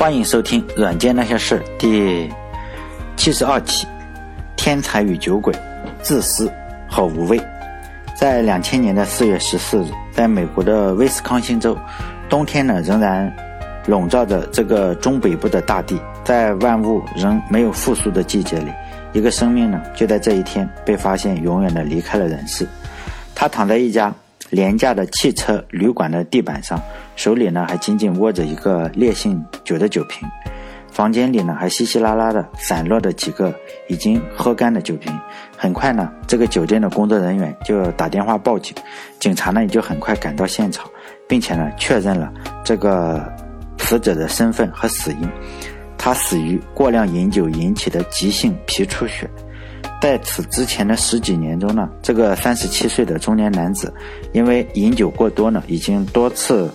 欢迎收听《软件那些事》第七十二期：天才与酒鬼，自私和无畏。在两千年的四月十四日，在美国的威斯康星州，冬天呢仍然笼罩着这个中北部的大地。在万物仍没有复苏的季节里，一个生命呢就在这一天被发现，永远的离开了人世。他躺在一家。廉价的汽车旅馆的地板上，手里呢还紧紧握着一个烈性酒的酒瓶，房间里呢还稀稀拉拉的散落着几个已经喝干的酒瓶。很快呢，这个酒店的工作人员就打电话报警，警察呢也就很快赶到现场，并且呢确认了这个死者的身份和死因，他死于过量饮酒引起的急性皮出血。在此之前的十几年中呢，这个三十七岁的中年男子，因为饮酒过多呢，已经多次，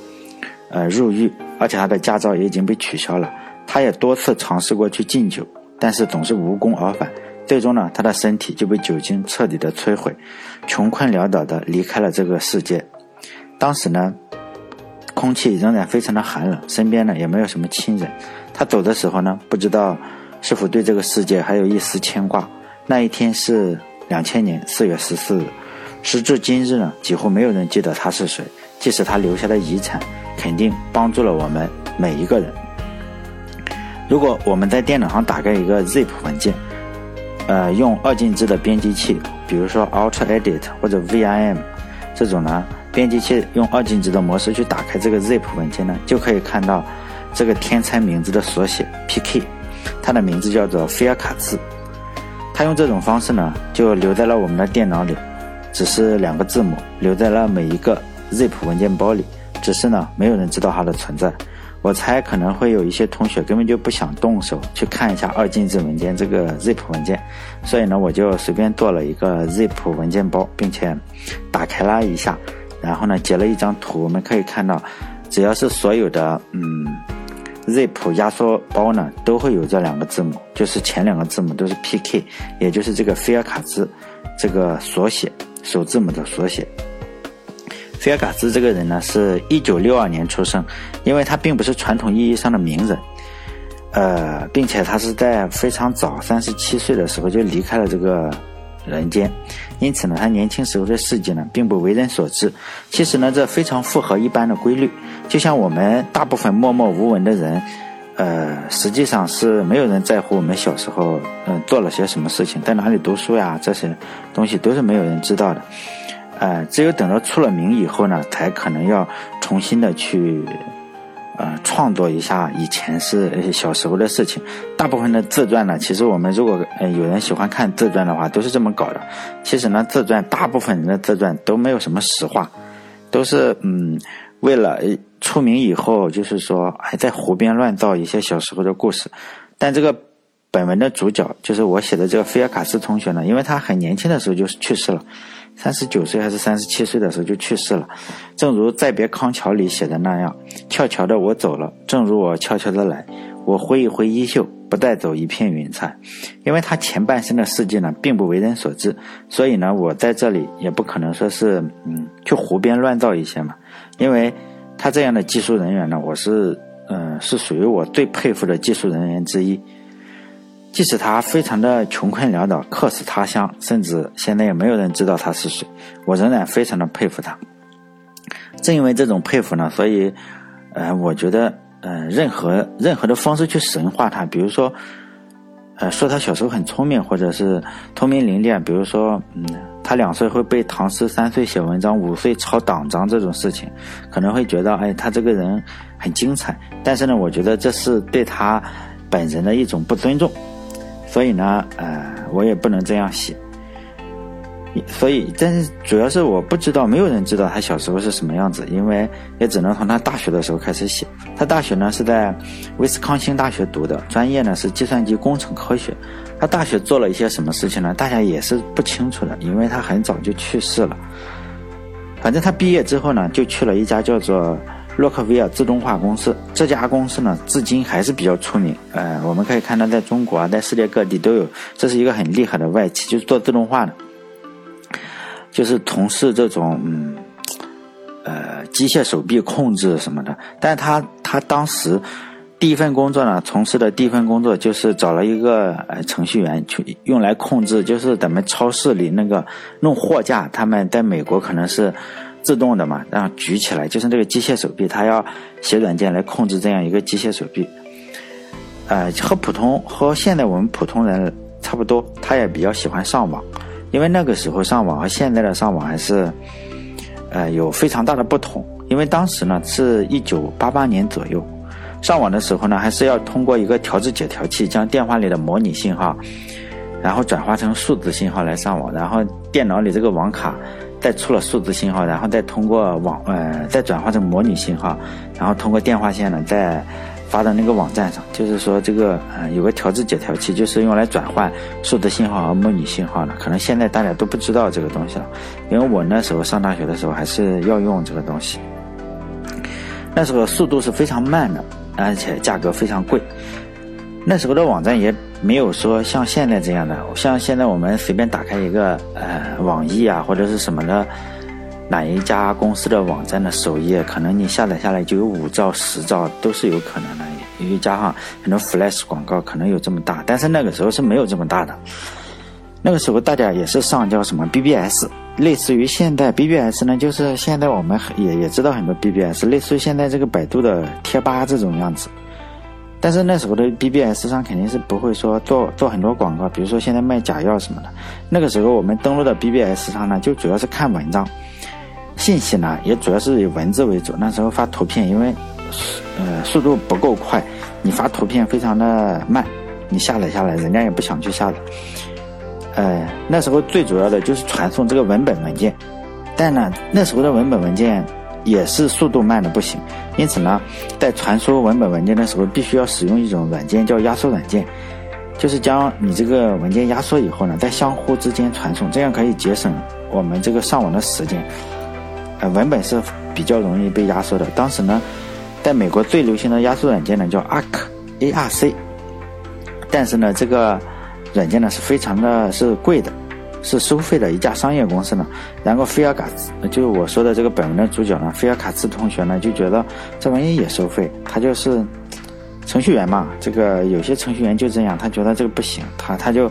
呃入狱，而且他的驾照也已经被取消了。他也多次尝试过去禁酒，但是总是无功而返。最终呢，他的身体就被酒精彻底的摧毁，穷困潦倒的离开了这个世界。当时呢，空气仍然非常的寒冷，身边呢也没有什么亲人。他走的时候呢，不知道是否对这个世界还有一丝牵挂。那一天是两千年四月十四日，时至今日呢，几乎没有人记得他是谁。即使他留下的遗产，肯定帮助了我们每一个人。如果我们在电脑上打开一个 zip 文件，呃，用二进制的编辑器，比如说 alt edit 或者 Vim 这种呢，编辑器用二进制的模式去打开这个 zip 文件呢，就可以看到这个天才名字的缩写 PK，它的名字叫做菲尔卡兹。他用这种方式呢，就留在了我们的电脑里，只是两个字母，留在了每一个 zip 文件包里，只是呢，没有人知道它的存在。我猜可能会有一些同学根本就不想动手去看一下二进制文件这个 zip 文件，所以呢，我就随便做了一个 zip 文件包，并且打开了一下，然后呢，截了一张图，我们可以看到，只要是所有的嗯。Zip 压缩包呢，都会有这两个字母，就是前两个字母都是 PK，也就是这个菲尔卡兹这个缩写，首字母的缩写。菲尔卡兹这个人呢，是一九六二年出生，因为他并不是传统意义上的名人，呃，并且他是在非常早，三十七岁的时候就离开了这个。人间，因此呢，他年轻时候的事迹呢，并不为人所知。其实呢，这非常符合一般的规律。就像我们大部分默默无闻的人，呃，实际上是没有人在乎我们小时候，嗯，做了些什么事情，在哪里读书呀，这些东西都是没有人知道的。呃，只有等到出了名以后呢，才可能要重新的去。呃，创作一下以前是小时候的事情。大部分的自传呢，其实我们如果呃有人喜欢看自传的话，都是这么搞的。其实呢，自传大部分人的自传都没有什么实话，都是嗯为了出名以后，就是说还在胡编乱造一些小时候的故事。但这个本文的主角就是我写的这个菲尔卡斯同学呢，因为他很年轻的时候就去世了。三十九岁还是三十七岁的时候就去世了，正如《再别康桥》里写的那样：“悄悄的我走了，正如我悄悄的来。我挥一挥衣袖，不带走一片云彩。”因为他前半生的事迹呢，并不为人所知，所以呢，我在这里也不可能说是嗯去胡编乱造一些嘛。因为他这样的技术人员呢，我是嗯是属于我最佩服的技术人员之一。即使他非常的穷困潦倒，客死他乡，甚至现在也没有人知道他是谁，我仍然非常的佩服他。正因为这种佩服呢，所以，呃，我觉得，呃，任何任何的方式去神化他，比如说，呃，说他小时候很聪明，或者是聪明伶俐，比如说，嗯，他两岁会背唐诗，三岁写文章，五岁抄党章这种事情，可能会觉得，哎，他这个人很精彩。但是呢，我觉得这是对他本人的一种不尊重。所以呢，呃，我也不能这样写。所以，但是主要是我不知道，没有人知道他小时候是什么样子，因为也只能从他大学的时候开始写。他大学呢是在威斯康星大学读的，专业呢是计算机工程科学。他大学做了一些什么事情呢？大家也是不清楚的，因为他很早就去世了。反正他毕业之后呢，就去了一家叫做。洛克威尔自动化公司这家公司呢，至今还是比较出名。呃，我们可以看到，在中国啊，在世界各地都有。这是一个很厉害的外企，就是做自动化的，就是从事这种嗯，呃，机械手臂控制什么的。但他他当时。第一份工作呢，从事的第一份工作就是找了一个呃程序员去用来控制，就是咱们超市里那个弄货架，他们在美国可能是自动的嘛，然后举起来就是这个机械手臂，他要写软件来控制这样一个机械手臂。呃，和普通和现在我们普通人差不多，他也比较喜欢上网，因为那个时候上网和现在的上网还是呃有非常大的不同，因为当时呢是一九八八年左右。上网的时候呢，还是要通过一个调制解调器将电话里的模拟信号，然后转化成数字信号来上网，然后电脑里这个网卡再出了数字信号，然后再通过网呃再转化成模拟信号，然后通过电话线呢再发到那个网站上。就是说这个呃有个调制解调器，就是用来转换数字信号和模拟信号的。可能现在大家都不知道这个东西了，因为我那时候上大学的时候还是要用这个东西，那时候速度是非常慢的。而且价格非常贵，那时候的网站也没有说像现在这样的，像现在我们随便打开一个呃网易啊或者是什么的哪一家公司的网站的首页，可能你下载下来就有五兆、十兆都是有可能的，因为加上很多 flash 广告可能有这么大，但是那个时候是没有这么大的。那个时候大家也是上叫什么 BBS。类似于现在 BBS 呢，就是现在我们也也知道很多 BBS，类似于现在这个百度的贴吧这种样子。但是那时候的 BBS 上肯定是不会说做做很多广告，比如说现在卖假药什么的。那个时候我们登录的 BBS 上呢，就主要是看文章，信息呢也主要是以文字为主。那时候发图片，因为呃速度不够快，你发图片非常的慢，你下载下来人家也不想去下载。呃，那时候最主要的就是传送这个文本文件，但呢，那时候的文本文件也是速度慢的不行，因此呢，在传输文本文件的时候，必须要使用一种软件叫压缩软件，就是将你这个文件压缩以后呢，在相互之间传送，这样可以节省我们这个上网的时间。呃，文本是比较容易被压缩的。当时呢，在美国最流行的压缩软件呢叫 ARC，A R C，但是呢，这个。软件呢是非常的是贵的，是收费的一家商业公司呢。然后菲尔卡兹，就是我说的这个本文的主角呢，菲尔卡兹同学呢就觉得这玩意也收费，他就是程序员嘛。这个有些程序员就这样，他觉得这个不行，他他就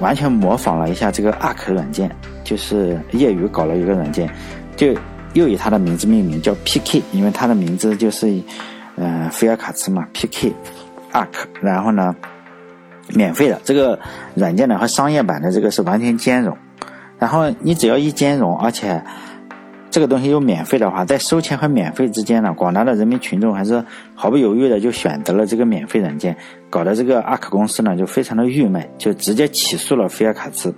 完全模仿了一下这个 ARC 软件，就是业余搞了一个软件，就又以他的名字命名叫 PK，因为他的名字就是嗯菲尔卡茨嘛，PK ARC，然后呢。免费的这个软件呢和商业版的这个是完全兼容，然后你只要一兼容，而且这个东西又免费的话，在收钱和免费之间呢，广大的人民群众还是毫不犹豫的就选择了这个免费软件，搞得这个阿克公司呢就非常的郁闷，就直接起诉了菲尔卡兹，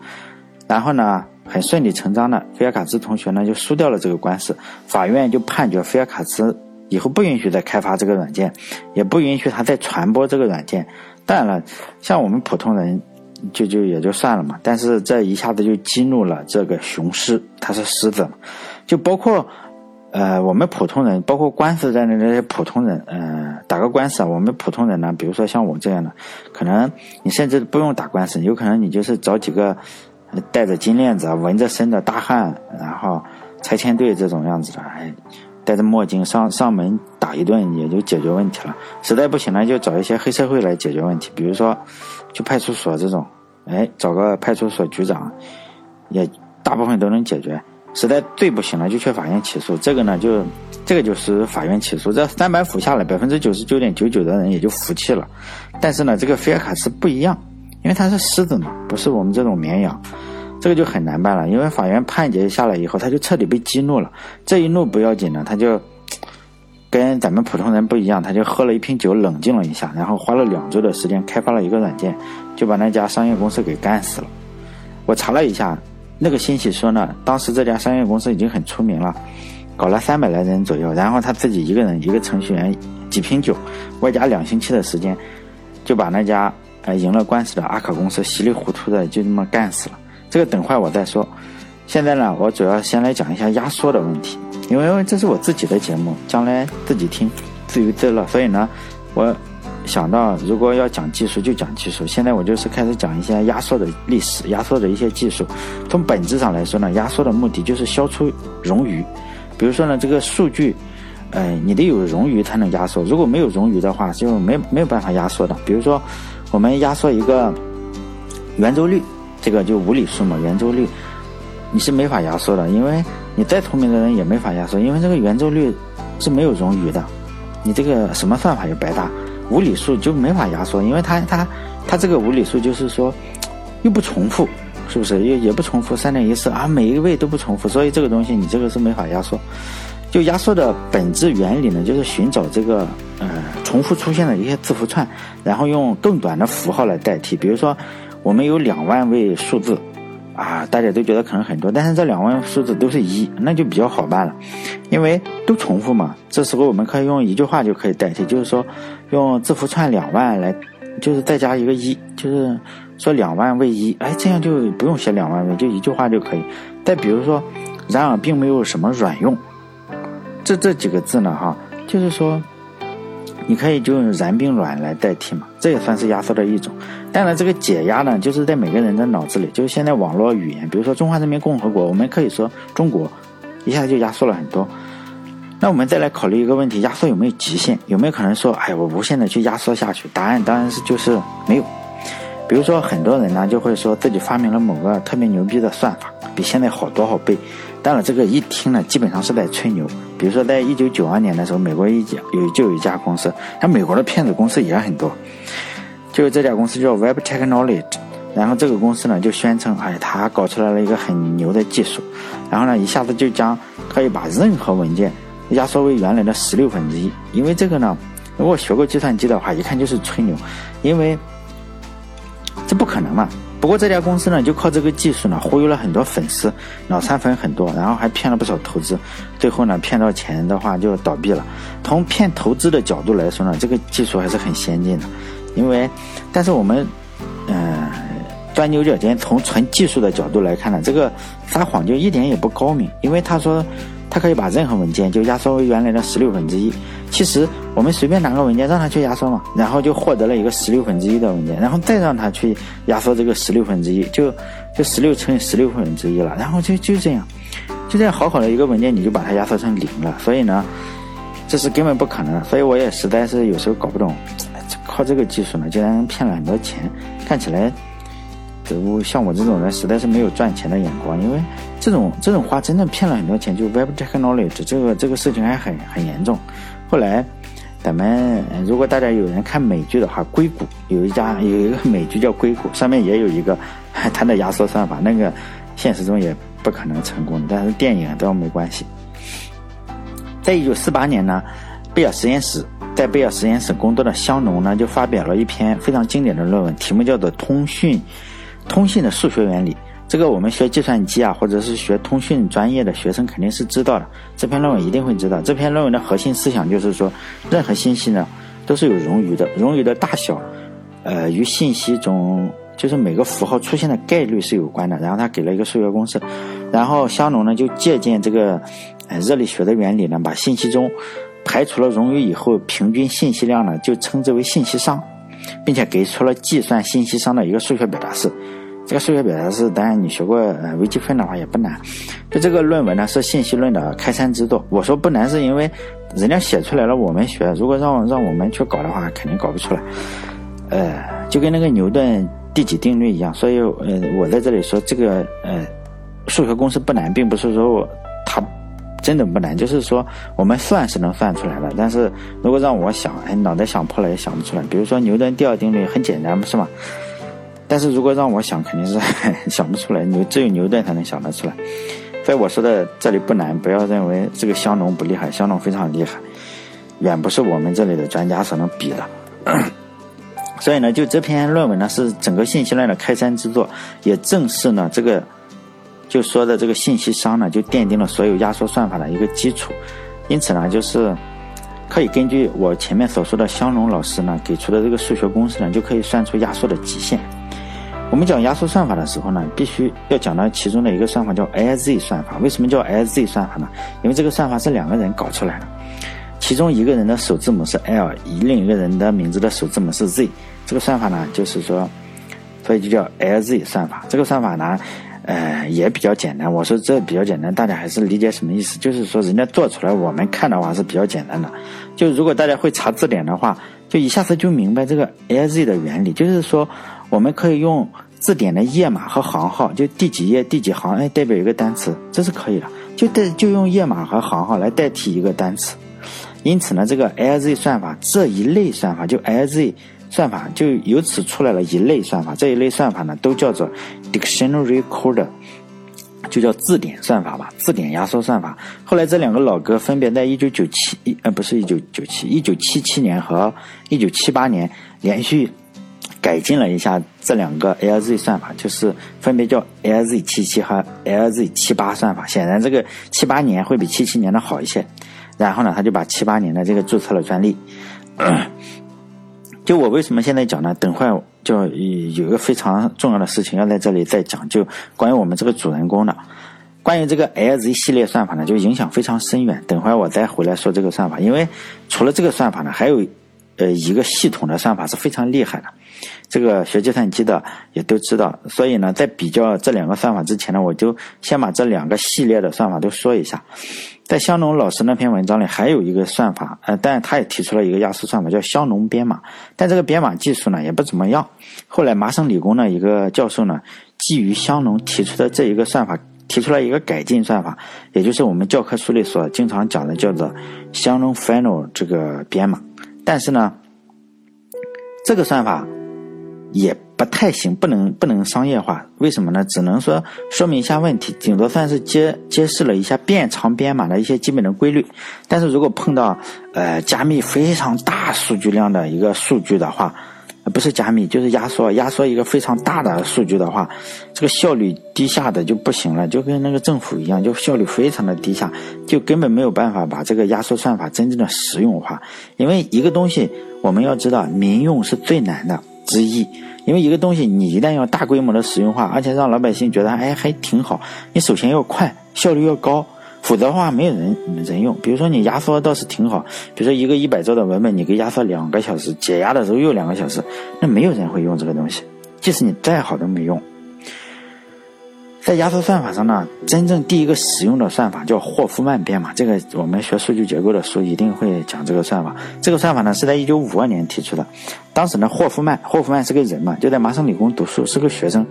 然后呢很顺理成章的，菲尔卡兹同学呢就输掉了这个官司，法院就判决菲尔卡兹以后不允许再开发这个软件，也不允许他再传播这个软件。当然了，像我们普通人，就就也就算了嘛。但是这一下子就激怒了这个雄狮，他是狮子嘛。就包括，呃，我们普通人，包括官司在内那些普通人，呃，打个官司啊，我们普通人呢，比如说像我这样的，可能你甚至不用打官司，有可能你就是找几个戴着金链子、纹着身的大汉，然后拆迁队这种样子的，哎。戴着墨镜上上门打一顿也就解决问题了，实在不行呢，就找一些黑社会来解决问题，比如说去派出所这种，哎，找个派出所局长，也大部分都能解决。实在最不行了，就去法院起诉。这个呢，就这个就是法院起诉，这三板斧下来，百分之九十九点九九的人也就服气了。但是呢，这个菲尔卡斯不一样，因为他是狮子嘛，不是我们这种绵羊。这个就很难办了，因为法院判决下来以后，他就彻底被激怒了。这一怒不要紧呢，他就跟咱们普通人不一样，他就喝了一瓶酒，冷静了一下，然后花了两周的时间开发了一个软件，就把那家商业公司给干死了。我查了一下，那个信息说呢，当时这家商业公司已经很出名了，搞了三百来人左右，然后他自己一个人一个程序员，几瓶酒，外加两星期的时间，就把那家呃赢了官司的阿卡公司稀里糊涂的就这么干死了。这个等会我再说，现在呢，我主要先来讲一下压缩的问题，因为这是我自己的节目，将来自己听，自娱自乐。所以呢，我想到如果要讲技术就讲技术。现在我就是开始讲一些压缩的历史，压缩的一些技术。从本质上来说呢，压缩的目的就是消除冗余。比如说呢，这个数据，呃，你得有冗余才能压缩，如果没有冗余的话，就没没有办法压缩的。比如说，我们压缩一个圆周率，这个就无理数嘛，圆周率你是没法压缩的，因为你再聪明的人也没法压缩，因为这个圆周率是没有冗余的，你这个什么算法也白搭。无理数就没法压缩，因为它它它这个无理数就是说又不重复，是不是？也也不重复，三点一四啊，每一位都不重复，所以这个东西你这个是没法压缩。就压缩的本质原理呢，就是寻找这个呃重复出现的一些字符串，然后用更短的符号来代替。比如说我们有两万位数字。啊，大家都觉得可能很多，但是这两万数字都是一，那就比较好办了，因为都重复嘛。这时候我们可以用一句话就可以代替，就是说用字符串两万来，就是再加一个一，就是说两万位一，哎，这样就不用写两万位，就一句话就可以。再比如说，然而并没有什么卵用，这这几个字呢，哈，就是说。你可以就用然并卵来代替嘛，这也算是压缩的一种。当然，这个解压呢，就是在每个人的脑子里，就是现在网络语言，比如说中华人民共和国，我们可以说中国，一下就压缩了很多。那我们再来考虑一个问题：压缩有没有极限？有没有可能说，哎，我无限的去压缩下去？答案当然是就是没有。比如说，很多人呢就会说自己发明了某个特别牛逼的算法，比现在好多少倍。当然，这个一听呢，基本上是在吹牛。比如说，在一九九二年的时候，美国一家有就有一家公司，像美国的骗子公司也很多，就这家公司叫 Web Technology，然后这个公司呢就宣称，哎，他搞出来了一个很牛的技术，然后呢一下子就将可以把任何文件压缩为原来的十六分之一。因为这个呢，如果学过计算机的话，一看就是吹牛，因为这不可能嘛。不过这家公司呢，就靠这个技术呢，忽悠了很多粉丝，脑残粉很多，然后还骗了不少投资，最后呢，骗到钱的话就倒闭了。从骗投资的角度来说呢，这个技术还是很先进的，因为，但是我们，嗯，钻牛角尖，从纯技术的角度来看呢，这个撒谎就一点也不高明，因为他说。它可以把任何文件就压缩为原来的十六分之一。其实我们随便拿个文件让它去压缩嘛，然后就获得了一个十六分之一的文件，然后再让它去压缩这个十六分之一，就就十六乘以十六分之一了。然后就就这样，就这样好好的一个文件，你就把它压缩成零了。所以呢，这是根本不可能。所以我也实在是有时候搞不懂，靠这个技术呢，竟然骗了很多钱，看起来。像我这种人实在是没有赚钱的眼光，因为这种这种话真的骗了很多钱。就 Web Technology 这个这个事情还很很严重。后来，咱们如果大家有人看美剧的话，《硅谷》有一家有一个美剧叫《硅谷》，上面也有一个它的压缩算法，那个现实中也不可能成功，但是电影倒没关系。在一九四八年呢，贝尔实验室在贝尔实验室工作的香农呢，就发表了一篇非常经典的论文，题目叫做《通讯》。通信的数学原理，这个我们学计算机啊，或者是学通讯专业的学生肯定是知道的。这篇论文一定会知道。这篇论文的核心思想就是说，任何信息呢都是有冗余的，冗余的大小，呃，与信息中就是每个符号出现的概率是有关的。然后他给了一个数学公式，然后香农呢就借鉴这个热力学的原理呢，把信息中排除了冗余以后平均信息量呢就称之为信息熵。并且给出了计算信息熵的一个数学表达式。这个数学表达式，当然你学过微积分的话也不难。就这个论文呢是信息论的开山之作。我说不难是因为人家写出来了，我们学。如果让让我们去搞的话，肯定搞不出来。呃，就跟那个牛顿第几定律一样。所以呃，我在这里说这个呃数学公式不难，并不是说我它。真的不难，就是说我们算是能算出来的，但是如果让我想，哎，脑袋想破了也想不出来。比如说牛顿第二定律很简单，不是吗？但是如果让我想，肯定是 想不出来，牛只有牛顿才能想得出来。所以我说的这里不难，不要认为这个香农不厉害，香农非常厉害，远不是我们这里的专家所能比的。所以呢，就这篇论文呢，是整个信息链的开山之作，也正是呢这个。就说的这个信息熵呢，就奠定了所有压缩算法的一个基础。因此呢，就是可以根据我前面所说的香农老师呢给出的这个数学公式呢，就可以算出压缩的极限。我们讲压缩算法的时候呢，必须要讲到其中的一个算法叫 LZ 算法。为什么叫 LZ 算法呢？因为这个算法是两个人搞出来的，其中一个人的首字母是 L，另一个人的名字的首字母是 Z。这个算法呢，就是说，所以就叫 LZ 算法。这个算法呢。呃，也比较简单。我说这比较简单，大家还是理解什么意思？就是说人家做出来，我们看的话是比较简单的。就如果大家会查字典的话，就一下子就明白这个 LZ 的原理。就是说，我们可以用字典的页码和行号，就第几页第几行，哎，代表一个单词，这是可以的。就代就用页码和行号来代替一个单词。因此呢，这个 LZ 算法这一类算法，就 LZ。算法就由此出来了一类算法，这一类算法呢都叫做 dictionary code，就叫字典算法吧，字典压缩算法。后来这两个老哥分别在一九九七呃不是一九九七一九七七年和一九七八年连续改进了一下这两个 LZ 算法，就是分别叫 LZ 七七和 LZ 七八算法。显然这个七八年会比七七年的好一些。然后呢，他就把七八年的这个注册了专利。就我为什么现在讲呢？等会儿就有一个非常重要的事情要在这里再讲，就关于我们这个主人公的，关于这个 LZ 系列算法呢，就影响非常深远。等会儿我再回来说这个算法，因为除了这个算法呢，还有呃一个系统的算法是非常厉害的，这个学计算机的也都知道。所以呢，在比较这两个算法之前呢，我就先把这两个系列的算法都说一下。在香农老师那篇文章里，还有一个算法，呃，但他也提出了一个压缩算法，叫香农编码。但这个编码技术呢，也不怎么样。后来麻省理工的一个教授呢，基于香农提出的这一个算法，提出了一个改进算法，也就是我们教科书里所经常讲的叫做香农 final 这个编码。但是呢，这个算法也。不太行，不能不能商业化，为什么呢？只能说说明一下问题，顶多算是揭揭示了一下变长编码的一些基本的规律。但是如果碰到呃加密非常大数据量的一个数据的话，不是加密就是压缩，压缩一个非常大的数据的话，这个效率低下的就不行了，就跟那个政府一样，就效率非常的低下，就根本没有办法把这个压缩算法真正的实用化。因为一个东西我们要知道，民用是最难的之一。因为一个东西，你一旦要大规模的使用化，而且让老百姓觉得哎还挺好，你首先要快，效率要高，否则的话没有人人用。比如说你压缩倒是挺好，比如说一个一百兆的文本，你给压缩两个小时，解压的时候又两个小时，那没有人会用这个东西，即使你再好都没用。在压缩算法上呢，真正第一个使用的算法叫霍夫曼编码。这个我们学数据结构的书一定会讲这个算法。这个算法呢是在一九五二年提出的。当时呢，霍夫曼，霍夫曼是个人嘛，就在麻省理工读书，是个学生。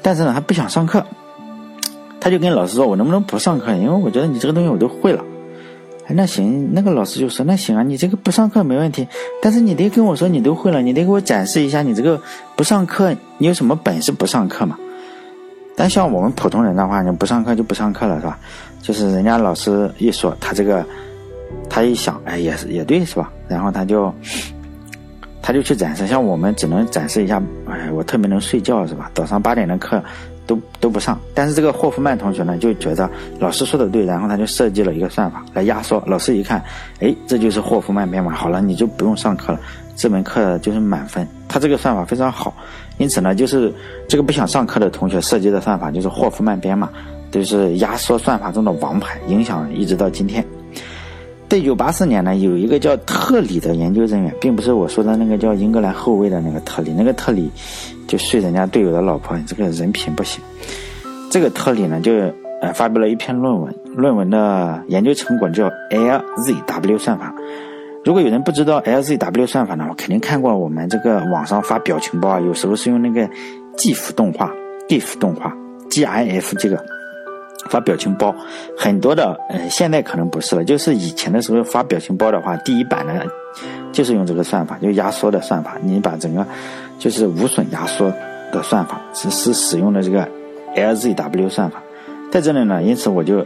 但是呢，他不想上课，他就跟老师说：“我能不能不上课？因为我觉得你这个东西我都会了。”，那行，那个老师就说：“那行啊，你这个不上课没问题，但是你得跟我说你都会了，你得给我展示一下你这个不上课你有什么本事不上课嘛。”但像我们普通人的话，你不上课就不上课了，是吧？就是人家老师一说，他这个，他一想，哎，也是也对，是吧？然后他就，他就去展示。像我们只能展示一下，哎，我特别能睡觉，是吧？早上八点的课都都不上。但是这个霍夫曼同学呢，就觉得老师说的对，然后他就设计了一个算法来压缩。老师一看，哎，这就是霍夫曼编码，好了，你就不用上课了，这门课就是满分。他这个算法非常好。因此呢，就是这个不想上课的同学设计的算法就是霍夫曼编码，就是压缩算法中的王牌，影响一直到今天。在一九八四年呢，有一个叫特里的研究人员，并不是我说的那个叫英格兰后卫的那个特里，那个特里就睡人家队友的老婆，这个人品不行。这个特里呢，就呃发表了一篇论文，论文的研究成果叫 LZW 算法。如果有人不知道 LZW 算法呢，我肯定看过我们这个网上发表情包啊，有时候是用那个 GIF 动画，GIF 动画，GIF 这个发表情包，很多的，呃，现在可能不是了，就是以前的时候发表情包的话，第一版呢，就是用这个算法，就压缩的算法，你把整个就是无损压缩的算法，只是使用的这个 LZW 算法，在这里呢，因此我就。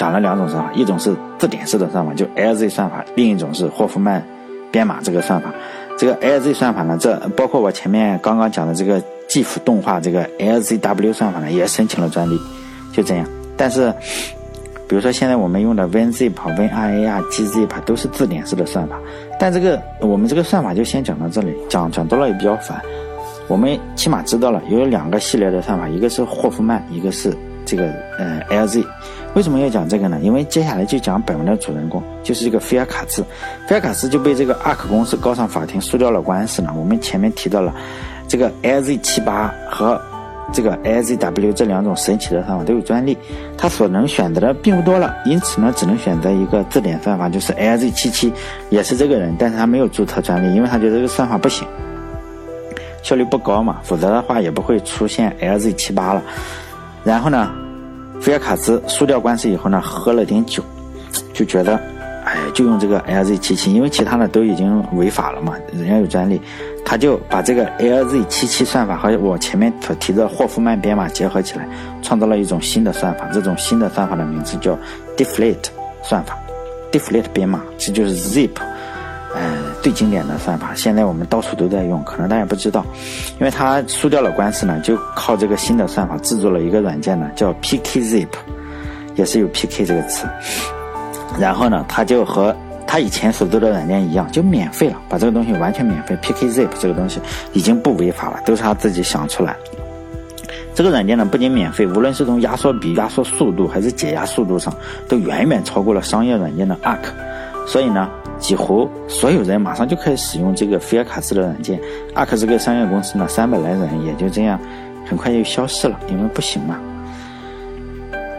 讲了两种算法，一种是字典式的算法，就 LZ 算法；另一种是霍夫曼编码这个算法。这个 LZ 算法呢，这包括我前面刚刚讲的这个 GIF 动画这个 LZW 算法呢，也申请了专利。就这样，但是比如说现在我们用的 WinZip、WinRA 啊、gzip 都是字典式的算法，但这个我们这个算法就先讲到这里，讲讲多了也比较烦。我们起码知道了有两个系列的算法，一个是霍夫曼，一个是这个呃 LZ。为什么要讲这个呢？因为接下来就讲本文的主人公，就是这个菲尔卡兹。菲尔卡兹就被这个阿克公司告上法庭，输掉了官司呢。我们前面提到了，这个 LZ 七八和这个 LZW 这两种神奇的算法都有专利，他所能选择的并不多了，因此呢，只能选择一个字典算法，就是 LZ77，也是这个人，但是他没有注册专利，因为他觉得这个算法不行，效率不高嘛，否则的话也不会出现 LZ78 了。然后呢，菲尔卡兹输掉官司以后呢，喝了点酒，就觉得。哎，就用这个 LZ77，因为其他的都已经违法了嘛，人家有专利，他就把这个 LZ77 算法和我前面所提的霍夫曼编码结合起来，创造了一种新的算法。这种新的算法的名字叫 Deflate 算法，Deflate 编码，这就是 Zip，呃，最经典的算法。现在我们到处都在用，可能大家不知道，因为他输掉了官司呢，就靠这个新的算法制作了一个软件呢，叫 PKZip，也是有 PK 这个词。然后呢，他就和他以前所做的软件一样，就免费了，把这个东西完全免费。PKZip 这个东西已经不违法了，都是他自己想出来。这个软件呢，不仅免费，无论是从压缩比、压缩速度还是解压速度上，都远远超过了商业软件的 Arc。所以呢，几乎所有人马上就可以使用这个菲尔卡斯的软件。Arc 这个商业公司呢，三百来人也就这样，很快就消失了，因为不行嘛。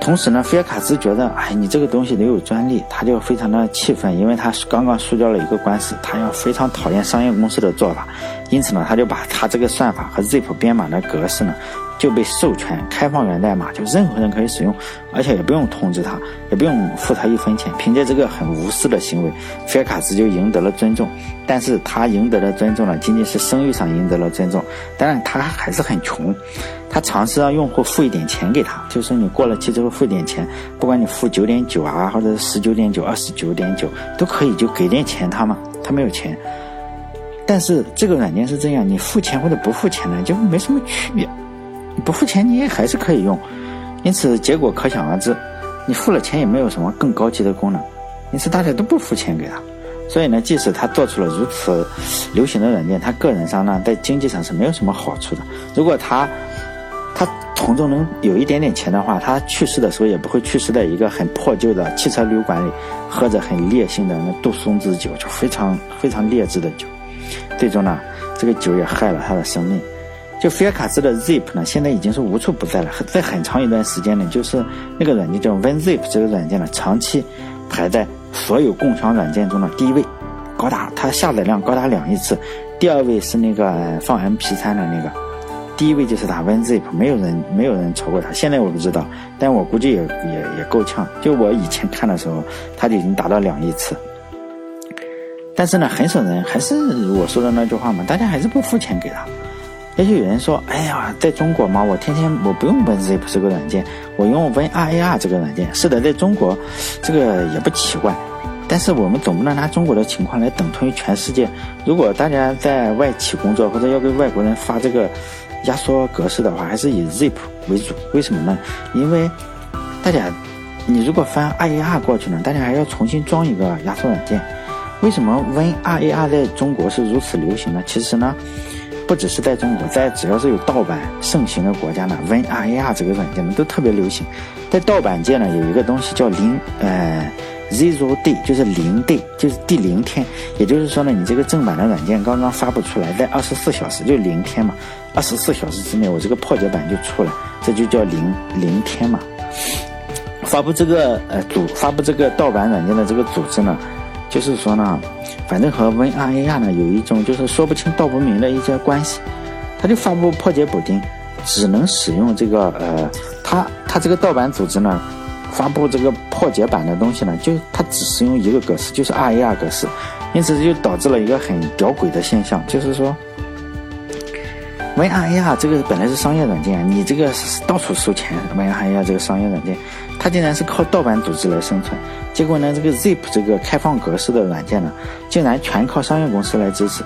同时呢，菲尔卡兹觉得，哎，你这个东西得有专利，他就非常的气愤，因为他刚刚输掉了一个官司，他要非常讨厌商业公司的做法，因此呢，他就把他这个算法和 Zip 编码的格式呢。就被授权开放源代码，就任何人可以使用，而且也不用通知他，也不用付他一分钱。凭借这个很无私的行为，菲尔卡斯就赢得了尊重。但是他赢得的尊重呢，仅仅是声誉上赢得了尊重。当然，他还是很穷。他尝试让用户付一点钱给他，就是你过了期之后付点钱，不管你付九点九啊，或者十九点九、二十九点九都可以，就给点钱他嘛。他没有钱，但是这个软件是这样，你付钱或者不付钱呢，就没什么区别。你不付钱，你也还是可以用，因此结果可想而知。你付了钱也没有什么更高级的功能，因此大家都不付钱给他。所以呢，即使他做出了如此流行的软件，他个人上呢，在经济上是没有什么好处的。如果他他从中能有一点点钱的话，他去世的时候也不会去世在一个很破旧的汽车旅馆里，喝着很烈性的那杜松子酒，就非常非常劣质的酒。最终呢，这个酒也害了他的生命。就菲尔卡兹的 Zip 呢，现在已经是无处不在了。在很长一段时间内，就是那个软件叫 WinZip 这个软件呢，长期排在所有共享软件中的第一位，高达它下载量高达两亿次。第二位是那个放 MP3 的那个，第一位就是它 WinZip，没有人没有人超过它。现在我不知道，但我估计也也也够呛。就我以前看的时候，它就已经达到两亿次。但是呢，很少人还是我说的那句话嘛，大家还是不付钱给他。也就有人说：“哎呀，在中国嘛，我天天我不用 WinZip 这个软件，我用 WinRAR 这个软件。是的，在中国，这个也不奇怪。但是我们总不能拿中国的情况来等同于全世界。如果大家在外企工作或者要给外国人发这个压缩格式的话，还是以 Zip 为主。为什么呢？因为大家，你如果翻 RAR 过去呢，大家还要重新装一个压缩软件。为什么 WinRAR 在中国是如此流行呢？其实呢。”不只是在中国，在只要是有盗版盛行的国家呢，WinRAR 这个软件呢都特别流行。在盗版界呢，有一个东西叫零呃 zero day，就是零 day，就是第零天。也就是说呢，你这个正版的软件刚刚发布出来，在二十四小时就零天嘛，二十四小时之内我这个破解版就出来，这就叫零零天嘛。发布这个呃组发布这个盗版软件的这个组织呢，就是说呢。反正和 VRAR 呢有一种就是说不清道不明的一些关系，他就发布破解补丁，只能使用这个呃，他他这个盗版组织呢，发布这个破解版的东西呢，就他只使用一个格式，就是 RAR 格式，因此就导致了一个很屌诡的现象，就是说，WinRAR 这个本来是商业软件，你这个到处收钱，WinRAR 这个商业软件。它竟然是靠盗版组织来生存，结果呢，这个 Zip 这个开放格式的软件呢，竟然全靠商业公司来支持。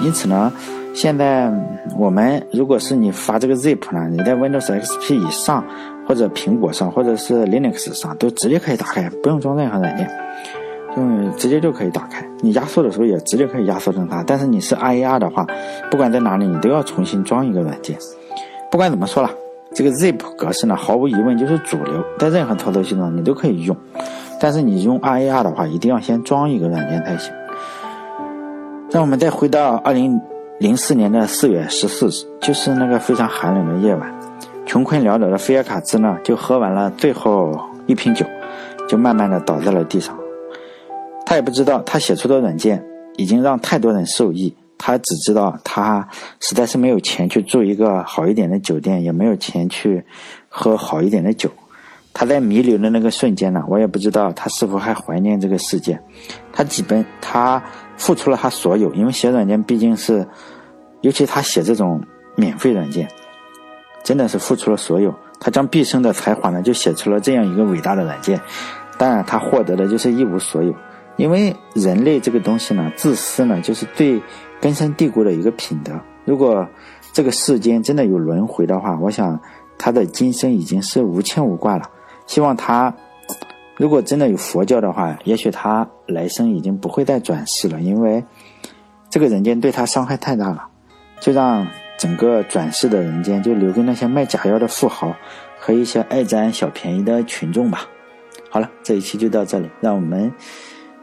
因此呢，现在我们如果是你发这个 Zip 呢，你在 Windows XP 以上，或者苹果上，或者是 Linux 上，都直接可以打开，不用装任何软件，嗯直接就可以打开。你压缩的时候也直接可以压缩成它。但是你是 RAR 的话，不管在哪里，你都要重新装一个软件。不管怎么说了。这个 Zip 格式呢，毫无疑问就是主流，在任何操作系统你都可以用。但是你用 RAR 的话，一定要先装一个软件才行。让我们再回到二零零四年的四月十四日，就是那个非常寒冷的夜晚，穷困潦倒的菲尔卡兹呢，就喝完了最后一瓶酒，就慢慢的倒在了地上。他也不知道，他写出的软件已经让太多人受益。他只知道，他实在是没有钱去住一个好一点的酒店，也没有钱去喝好一点的酒。他在弥留的那个瞬间呢，我也不知道他是否还怀念这个世界。他基本他付出了他所有，因为写软件毕竟是，尤其他写这种免费软件，真的是付出了所有。他将毕生的才华呢，就写出了这样一个伟大的软件。当然，他获得的就是一无所有。因为人类这个东西呢，自私呢，就是最根深蒂固的一个品德。如果这个世间真的有轮回的话，我想他的今生已经是无牵无挂了。希望他，如果真的有佛教的话，也许他来生已经不会再转世了，因为这个人间对他伤害太大了。就让整个转世的人间就留给那些卖假药的富豪和一些爱占小便宜的群众吧。好了，这一期就到这里，让我们。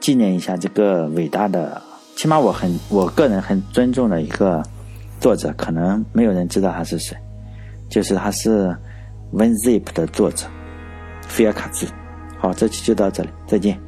纪念一下这个伟大的，起码我很我个人很尊重的一个作者，可能没有人知道他是谁，就是他是 WinZip 的作者菲尔卡兹。好，这期就到这里，再见。